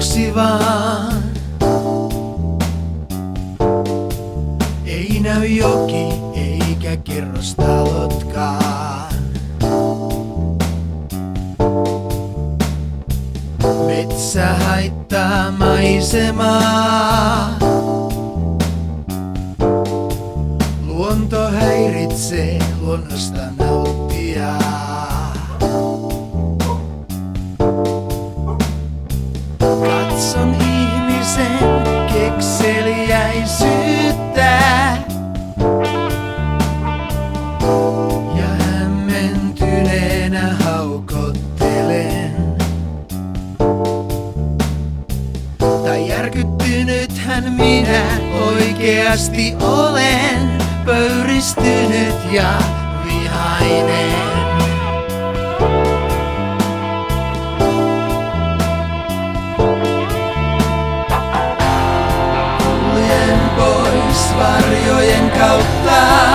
Kaljuksi vaan. Ei näy joki eikä kerrostalotkaan. Metsä haittaa maisemaa. Luonto häiritsee luonnosta nauttijaa. Järkyttynythän minä oikeasti olen. Pöyristynyt ja vihainen. Kuljen pois varjojen kautta.